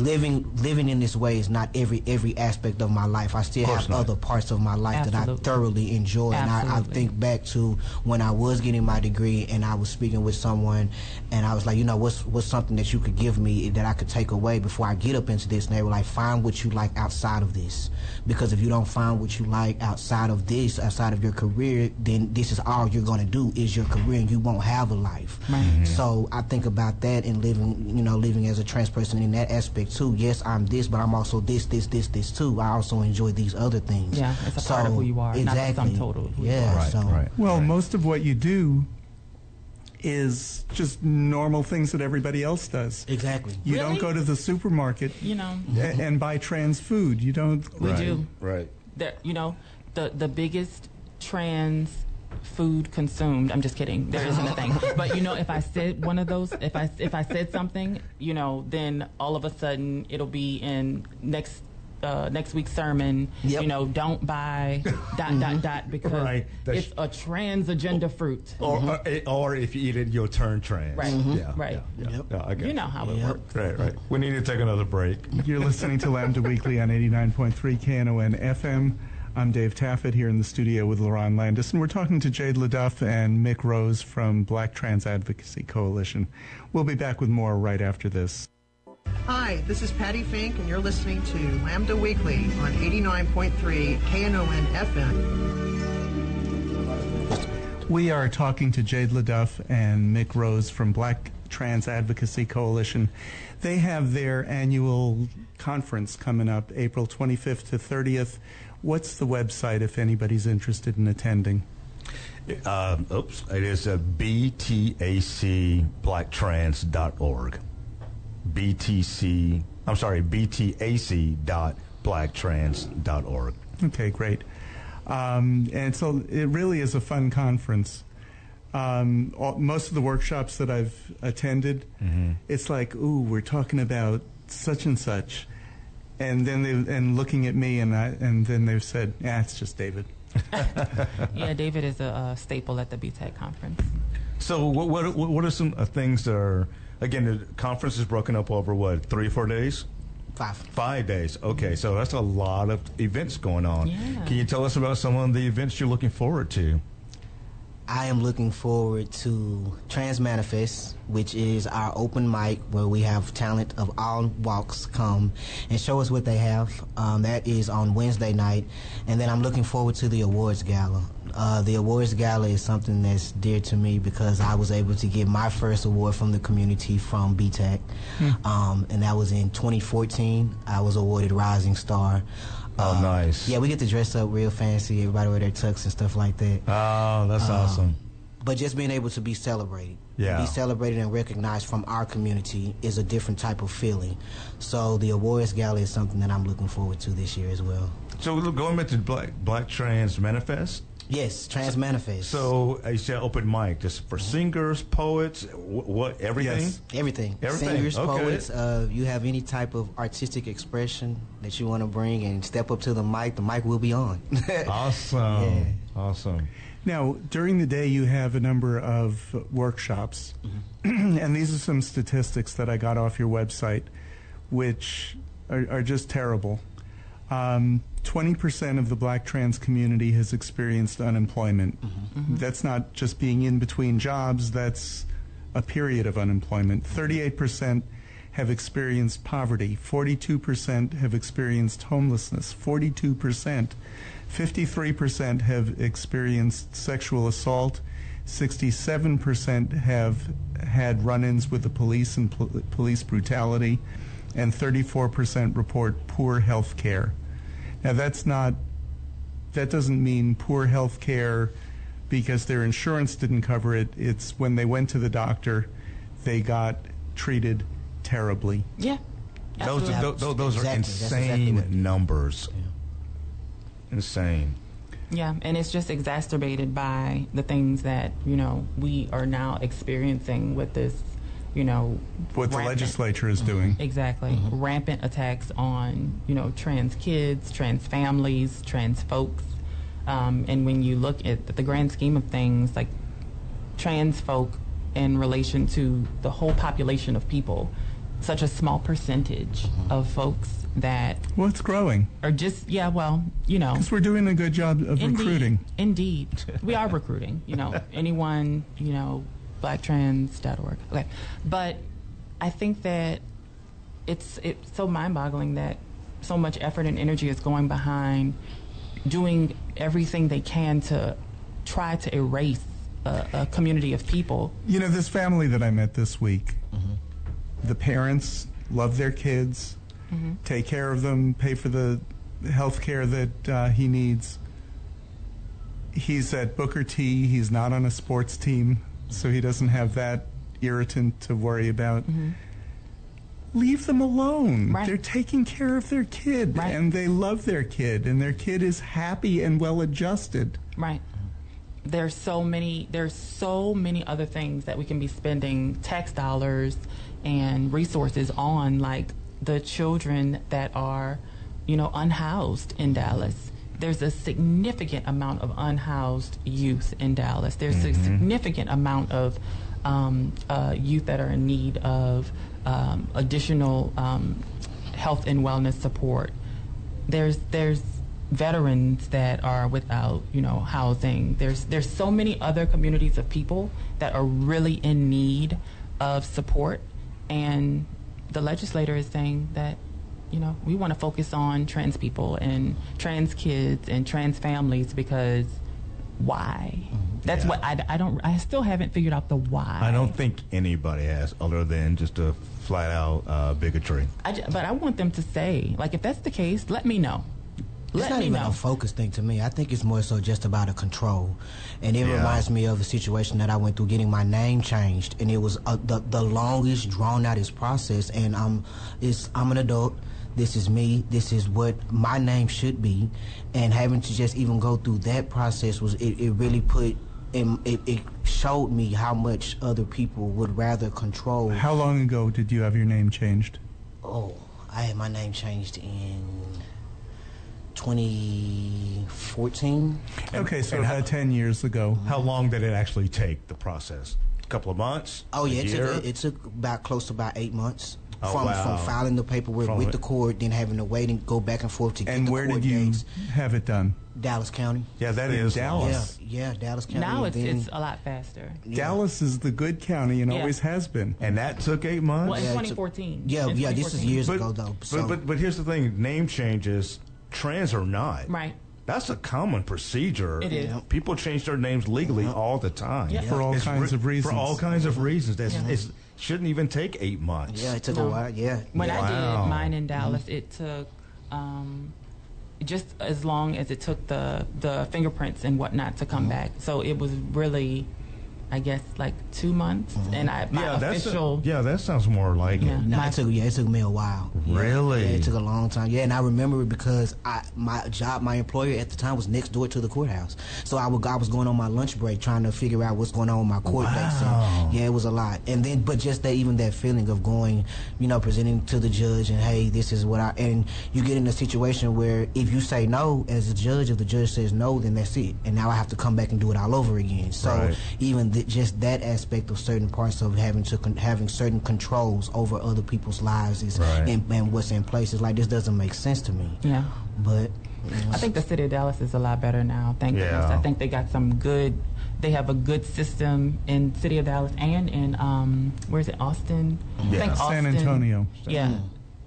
living. Living in this way is not every every aspect of my life. I still have not. other parts of my life that I thoroughly enjoy, and I, I Absolutely. think back to when I was getting my degree and I was speaking with someone, and I was like, you know, what's what's something that you could give me that I could take away before I get up into this? And they were like, find what you like outside of this, because if you don't find what you like outside of this, outside of your career, then this is all you're going to do is your career, and you won't have a life. Right. So I think about that and living, you know, living as a trans person in that aspect too. Yes, I'm this, but I'm also this, this, this, this too. I also enjoy these other things. Yeah, it's a part of who you are, not the sum Exactly. total of who you yeah, are. Right, so right. Well, most of what you do is just normal things that everybody else does. exactly. You don't go to the supermarket You know, a- and buy trans food. You don't. we right. do. Right. That you know, the the biggest trans food consumed. I'm just kidding. There isn't a thing. But you know, if I said one of those, if I if I said something, you know, then all of a sudden it'll be in next. Uh, next week's sermon, Yep. you know, don't buy dot dot dot because Right. That's- it's a trans agenda fruit. Or, mm-hmm. or, or if you eat it, you'll turn trans. Right. Mm-hmm. Yeah, Right. Yeah, yeah. Yep. Yeah, I You know how it Yep. works. Right, right. We need to take another break. You're listening to Lambda Weekly on 89.3 KNON FM. I'm Dave Taffet here in the studio with Lerone Landis, and we're talking to Jade LaDuff and Mick Rose from Black Trans Advocacy Coalition. We'll be back with more right after this. Hi, this is Patty Fink, and you're listening to Lambda Weekly on 89.3 KNON FM. We are talking to Jade LaDuff and Mick Rose from Black Trans Advocacy Coalition. They have their annual conference coming up April 25th to 30th. What's the website if anybody's interested in attending? Uh, oops, it is uh, btacblacktrans.org. BTC, I'm sorry, btac.blacktrans.org. Okay, great. Um, and so it really is a fun conference. um, all, most of the workshops that I've attended, it's like, ooh, we're talking about such and such, and then they and looking at me, and I and then they've said, yeah, it's just David. Yeah, David is a, a staple at the BTAC conference. So what what what are some uh, things that are again the conference is broken up over what three or four days? Five. Five days. Okay, so that's a lot of events going on. Yeah. Can you tell us about some of the events you're looking forward to? I am looking forward to Trans Manifest, which is our open mic where we have talent of all walks come and show us what they have. Um, that is on Wednesday night. And then I'm looking forward to the awards gala. Uh, the awards gala is something that's dear to me because I was able to get my first award from the community from BTAC. Um, and that was in 2014. I was awarded Rising Star. Oh, Uh, nice. Yeah, we get to dress up real fancy. Everybody wear their tux and stuff like that Oh, that's Um, awesome. but just being able to be celebrated, Yeah. be celebrated and recognized from our community is a different type of feeling. So the awards gala is something that I'm looking forward to this year as well. So going back to Black Black Trans Manifest. Yes, Trans Manifest. So I said open mic just for singers, poets, wh- what everything. Yes. everything, Everything, singers, okay. poets. Uh, you have any type of artistic expression that you want to bring and step up to the mic, the mic will be on. Awesome. Yeah. Awesome. Now, during the day, you have a number of workshops, and these are some statistics that I got off your website, which are, are just terrible. Um, 20% of the black trans community has experienced unemployment. Mm-hmm. Mm-hmm. That's not just being in between jobs, that's a period of unemployment. 38% have experienced poverty. 42% have experienced homelessness. 42%. 53% have experienced sexual assault. 67% have had run ins with the police and pol- police brutality. And 34% report poor health care. Now, that's not, that doesn't mean poor health care because their insurance didn't cover it. It's when they went to the doctor, they got treated terribly. Yeah. Those, absolutely. are, those, those are Exactly. That's insane exactly what- numbers. Insane. Yeah, and it's just exacerbated by the things that you know we are now experiencing with this, you know, What the legislature is doing. Mm-hmm. Exactly. Mm-hmm. Rampant attacks on, you know, trans kids, trans families, trans folks. Um, and when you look at the grand scheme of things, like trans folk in relation to the whole population of people, such a small percentage mm-hmm. of folks that Well, it's growing or just, yeah, well, you know. because we're doing a good job of Indeed. recruiting. Indeed. we are recruiting, you know, anyone, you know, blacktrans.org. Okay. But I think that it's it's so mind-boggling that so much effort and energy is going behind doing everything they can to try to erase a, a community of people. You know, this family that I met this week, the parents love their kids, take care of them, pay for the health care that uh, he needs. He's at Booker T. He's not on a sports team, so he doesn't have that irritant to worry about. Mm-hmm. Leave them alone. Right. They're taking care of their kid, Right. and they love their kid, and their kid is happy and well adjusted. Right. There's so many there's so many other things that we can be spending tax dollars and resources on like the children that are, you know, unhoused in Dallas. There's a significant amount of unhoused youth in Dallas. There's a significant amount of um, uh, youth that are in need of um, additional um, health and wellness support. There's there's veterans that are without you know housing. There's there's so many other communities of people that are really in need of support. And the legislator is saying that you know we want to focus on trans people and trans kids and trans families because why that's Yeah. what I, I don't i still haven't figured out the why I don't think anybody has, other than just a flat out uh, bigotry. I ju- but i want them to say like if that's the case let me know It's let not even know a focus thing to me. I think it's more so just about a control, and it Yeah. reminds me of a situation that I went through getting my name changed, and it was uh, the the longest, drawn outest process. And I'm, it's I'm an adult. This is me. This is what my name should be, and having to just even go through that process was it, it really put and it, it showed me how much other people would rather control. How long ago did you have your name changed? Oh, I had my name changed in 2014. Okay, so and how- about 10 years ago. How long did it actually take the process? A couple of months? Oh yeah, it took, it took about close to about eight months Oh, from wow. from filing the paperwork From with it. the court, then having to wait and go back and forth to get And the where court did you dates. have it done? Dallas County. yeah, that in is Dallas? long. Yeah, yeah, Dallas County. Now it's then- it's a lot faster. yeah. Dallas is the good county and Yeah. always has been. And that took eight months. Well, in Yeah, 2014. Yeah, In yeah, this is years but, ago though. So but, but but here's the thing: name changes, trans or not, Right. That's a common procedure. It is. People change their names legally all the time. Yeah. For all It's kinds re- of reasons. For all kinds of reasons. That's Yeah. it's, shouldn't even take eight months. yeah, it took No. a while. Yeah. When yeah. I did mine in Dallas, it took um, just as long as it took the the fingerprints and whatnot to come back. So it was really, I guess, like two months, mm-hmm. and I my yeah, that's official. a, yeah. That sounds more like Yeah. it. No, My- it took yeah, it took me a while. Really? Yeah, it took a long time. Yeah, and I remember it because I my job, my employer at the time was next door to the courthouse. So I would I was going on my lunch break trying to figure out what's going on with my court dates. Wow. And yeah, it was a lot. And then but just that even that feeling of going, you know, presenting to the judge and hey, this is what I and you get in a situation where if you say no as a judge, if the judge says no, then that's it. And now I have to come back and do it all over again. So Right. even th- just that aspect of certain parts of having to con- having certain controls over other people's lives is Right. and, and what's in place is like this doesn't make sense to me. Yeah. But I think the city of Dallas is a lot better now. Thank Yeah. goodness. I think they got some good. They have a good system in city of Dallas and in um, where is it? Austin. I Yeah. think San Antonio. Yeah.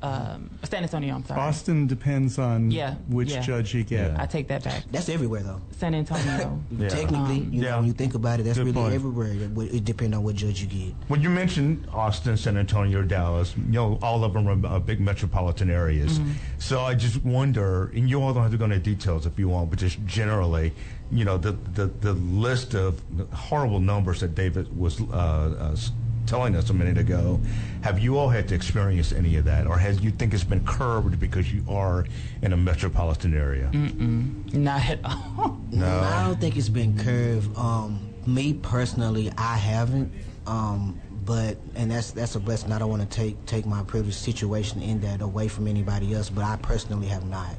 Um, San Antonio. I'm sorry. Austin depends on Yeah, which yeah. judge you get. Yeah. I take that back. that's everywhere though. San Antonio. Yeah. Technically, Um, you know, Yeah. when you think about it, that's Good really point. everywhere. It, it depends on what judge you get. When you mentioned Austin, San Antonio, Dallas, you know, all of them are uh, big metropolitan areas. Mm-hmm. So I just wonder, and you all don't have to go into details if you want, but just generally, you know, the the, the list of horrible numbers that David was uh, uh, s- telling us a minute ago. Have you all had to experience any of that, or has you think it's been curbed because you are in a metropolitan area? Mm. Not at all. No. I don't think it's been curbed. Um, me personally, I haven't. Um, but and that's that's a blessing. I don't want to take take my privileged situation in that away from anybody else. But I personally have not.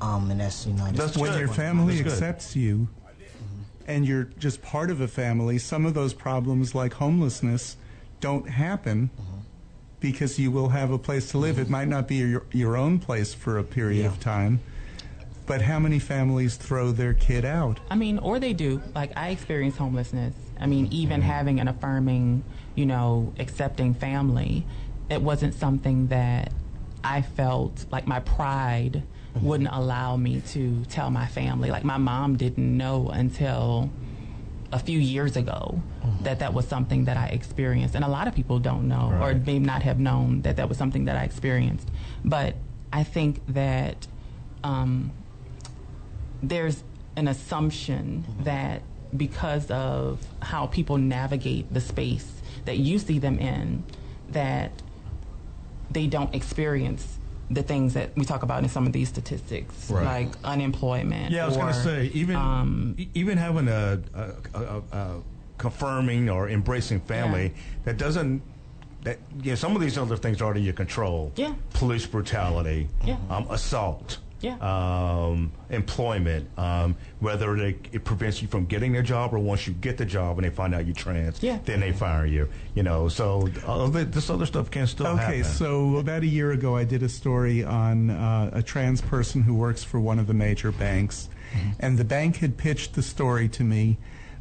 Um, and that's you know that's, That's when your family That's good. accepts you and you're just part of a family, some of those problems like homelessness don't happen mm-hmm. because you will have a place to live. It might not be your, your own place for a period Yeah. of time, but how many families throw their kid out? I mean, or they do. Like I experienced homelessness. I mean, even mm-hmm. having an affirming, you know, accepting family, it wasn't something that I felt like my pride wouldn't allow me to tell my family. Like my mom didn't know until a few years ago that that was something that I experienced, and a lot of people don't know or may not have known that that was something that I experienced. But I think that um, there's an assumption that because of how people navigate the space that you see them in, that they don't experience the things that we talk about in some of these statistics, Right. like unemployment. Yeah, I was going to say even um, even having a, a, a, a, confirming or embracing family that doesn't that know, some of these other things are out of your control. Yeah. police brutality. Yeah. um, assault. Yeah. Um, employment, um, whether they, it prevents you from getting a job or once you get the job and they find out you're trans, Yeah. then they fire you. You know, so all this other stuff can still Okay, happen. Okay, so about a year ago, I did a story on uh, a trans person who works for one of the major banks. And the bank had pitched the story to me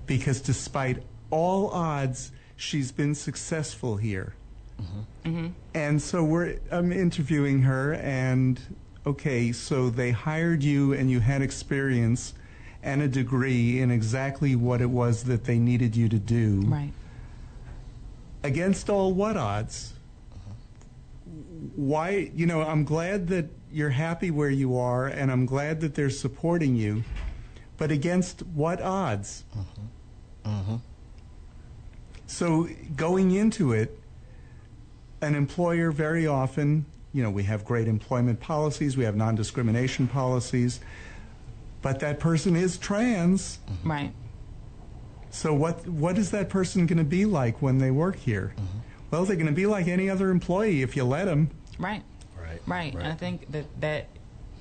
because, despite all odds, she's been successful here. And so we're, I'm interviewing her, and okay, so they hired you and you had experience and a degree in exactly what it was that they needed you to do right. against all what odds? Why, you know, I'm glad that you're happy where you are and I'm glad that they're supporting you, but against what odds? Mm-hmm. Mm-hmm. So going into it, an employer very often, you know, we have great employment policies, we have non discrimination policies, but that person is trans. Right. So what what is that person going to be like when they work here? Mm-hmm. Well, they're going to be like any other employee if you let them. Right. Right. Right. And I think that that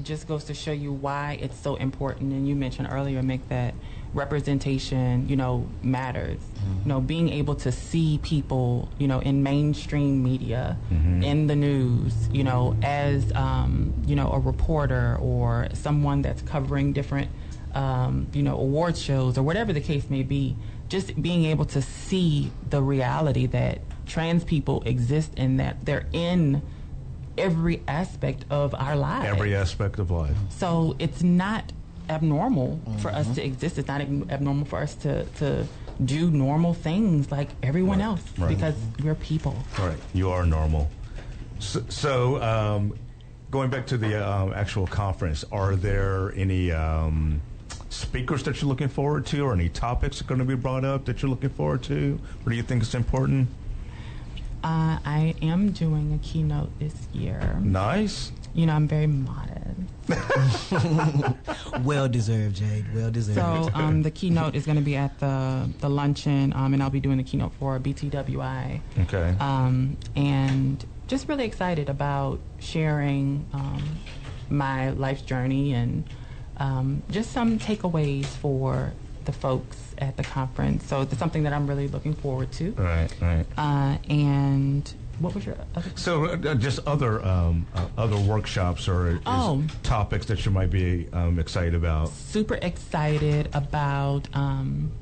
just goes to show you why it's so important. And you mentioned earlier, Mick, that representation, you know, matters. You know, being able to see people, you know, in mainstream media, in the news, you know, as, um, you know, a reporter or someone that's covering different, um, you know, award shows or whatever the case may be, just being able to see the reality that trans people exist and that they're in every aspect of our lives. Every aspect of life. So it's not abnormal for us to exist. It's not abnormal for us to, to do normal things like everyone Right, else right. because we're people. Right. You are normal. So, so um, going back to the um, actual conference, are there any um, speakers that you're looking forward to, or any topics that are going to be brought up that you're looking forward to? What do you think is important? Uh, I am doing a keynote this year. Nice. You know, I'm very modest. Well deserved, Jade. Well deserved. So um, the keynote is going to be at the, the luncheon, um, and I'll be doing the keynote for BTWI. Okay. um, and just really excited about sharing um, my life's journey and um, just some takeaways for the folks at the conference. So it's something that I'm really looking forward to. right. Right. Uh, and what was your other? So, uh, just other um, uh, other workshops or Oh. topics that you might be um, excited about. Super excited about. Um,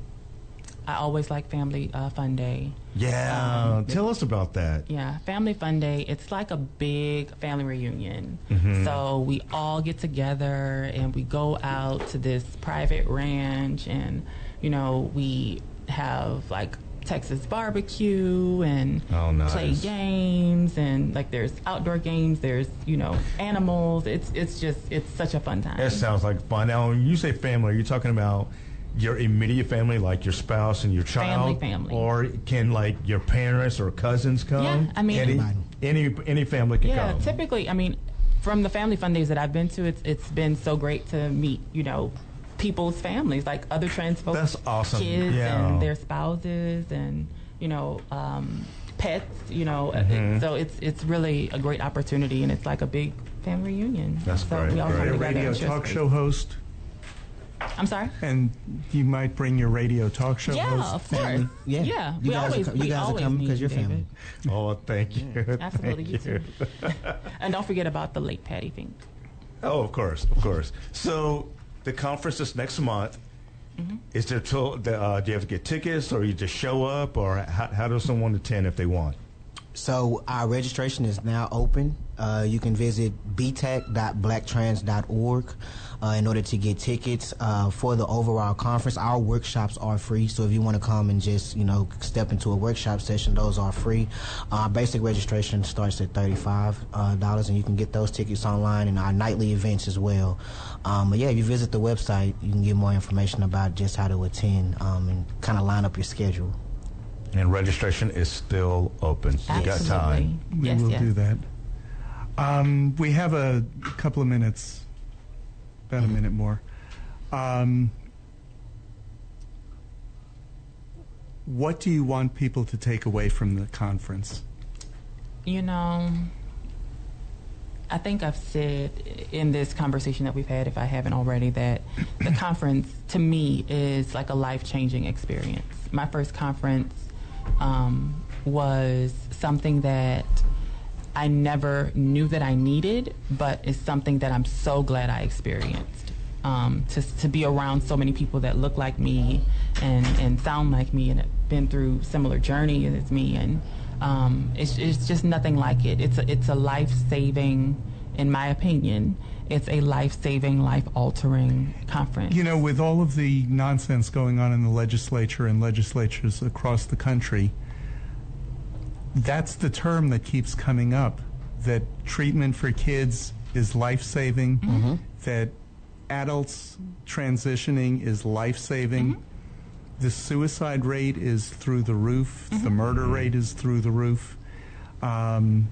I always like Family uh, Fun Day. Yeah, Um, tell us about that. Yeah, Family Fun Day. It's like a big family reunion. Mm-hmm. So we all get together and we go out to this private ranch, and you know we have like Texas barbecue and Oh, nice. play games and like there's outdoor games. There's you know animals. It's it's just it's such a fun time. That sounds like fun. Now, when you say family, are you talking about your immediate family, like your spouse and your child, Family, family. or can like your parents or cousins come? Yeah, I mean- any any, any family can Yeah, come. typically, I mean, from the family fun days that I've been to, it's it's been so great to meet, you know, people's families, like other trans folks, That's awesome. kids Yeah. and their spouses, and you know, um, pets, you know. uh, Mm-hmm. So it's it's really a great opportunity, and it's like a big family reunion. That's so great, We all great. come A radio talk space. show host, I'm sorry. and you might bring your radio talk show Yeah, host. of course. Family. Yeah. yeah. You we guys are always co- you we guys are coming because you're David. family. Oh, thank you. Absolutely, you Thank too. and don't forget about the late Patty thing. Oh, of course, of course. So the conference is next month. Mm-hmm. Is there to, uh, do you have to get tickets, or you just show up, or how, how does someone attend if they want? So our registration is now open. Uh, you can visit btac.blacktrans.org uh, in order to get tickets uh, for the overall conference. Our workshops are free, so if you want to come and just you know step into a workshop session, those are free. Uh, basic registration starts at thirty-five uh, dollars, and you can get those tickets online and our nightly events as well. Um, but yeah, if you visit the website, you can get more information about just how to attend um, and kind of line up your schedule. And registration is still open. Absolutely. You got time. We yes, will yes. do that. Um, we have a couple of minutes, about a minute more. Um, what do you want people to take away from the conference? You know, I think I've said in this conversation that we've had, if I haven't already, that the conference to me is like a life changing experience. My first conference um, was something that I never knew that I needed, but it's something that I'm so glad I experienced. Um, to, to be around so many people that look like me and, and sound like me and have been through similar journey as me and um, it's, it's just nothing like it. It's a, it's a life saving, in my opinion, it's a life saving, life altering conference. You know, with all of the nonsense going on in the legislature and legislatures across the country, that's the term that keeps coming up that treatment for kids is life saving, that adults transitioning is life saving. The suicide rate is through the roof, the murder rate is through the roof. Um,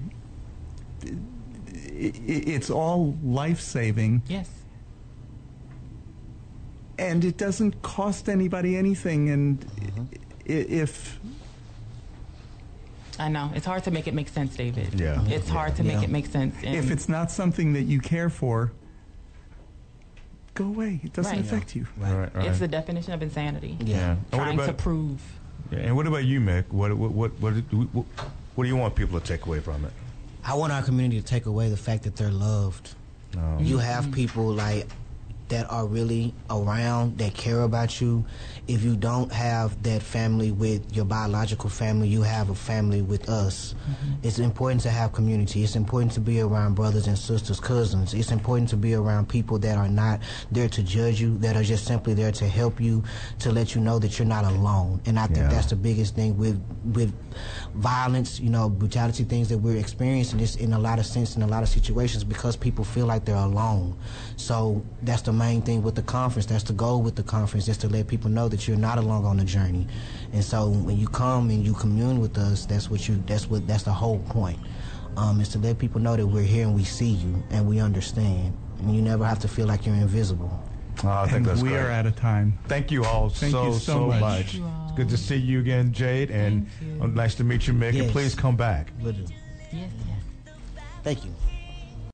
i i it's all life saving. yes. and it doesn't cost anybody anything. And Mm-hmm. if I know it's hard to make it make sense, David. Yeah. it's hard to make Yeah. it make sense. And if it's not something that you care for, go away. It doesn't Right. affect you. Right, right. it's the definition of insanity. Yeah. And what Trying to prove. Yeah, and what about you, Mick? What what what what, what, what do you want people to take away from it? I want our community to take away the fact that they're loved. No. You have people like that are really around that care about you. If you don't have that family with your biological family, you have a family with us. Mm-hmm. It's important to have community. It's important to be around brothers and sisters, cousins. It's important to be around people that are not there to judge you, that are just simply there to help you, to let you know that you're not alone. And I think Yeah. that's the biggest thing with with violence, you know, brutality, things that we're experiencing this in a lot of sense in a lot of situations because people feel like they're alone. So that's the main thing with the conference. That's the goal with the conference is to let people know that you're not alone on the journey. And so when you come and you commune with us, that's what you that's what that's the whole point. Um, is to let people know that we're here and we see you and we understand. And you never have to feel like you're invisible. Oh, I think And that's we great. are out of time. Thank you all Thank so you so much. much. You all. It's good to see you again, Jade, and Thank you. uh, nice to meet you, Mick. And Yes. please come back. Will do. Yes, yes. Thank you.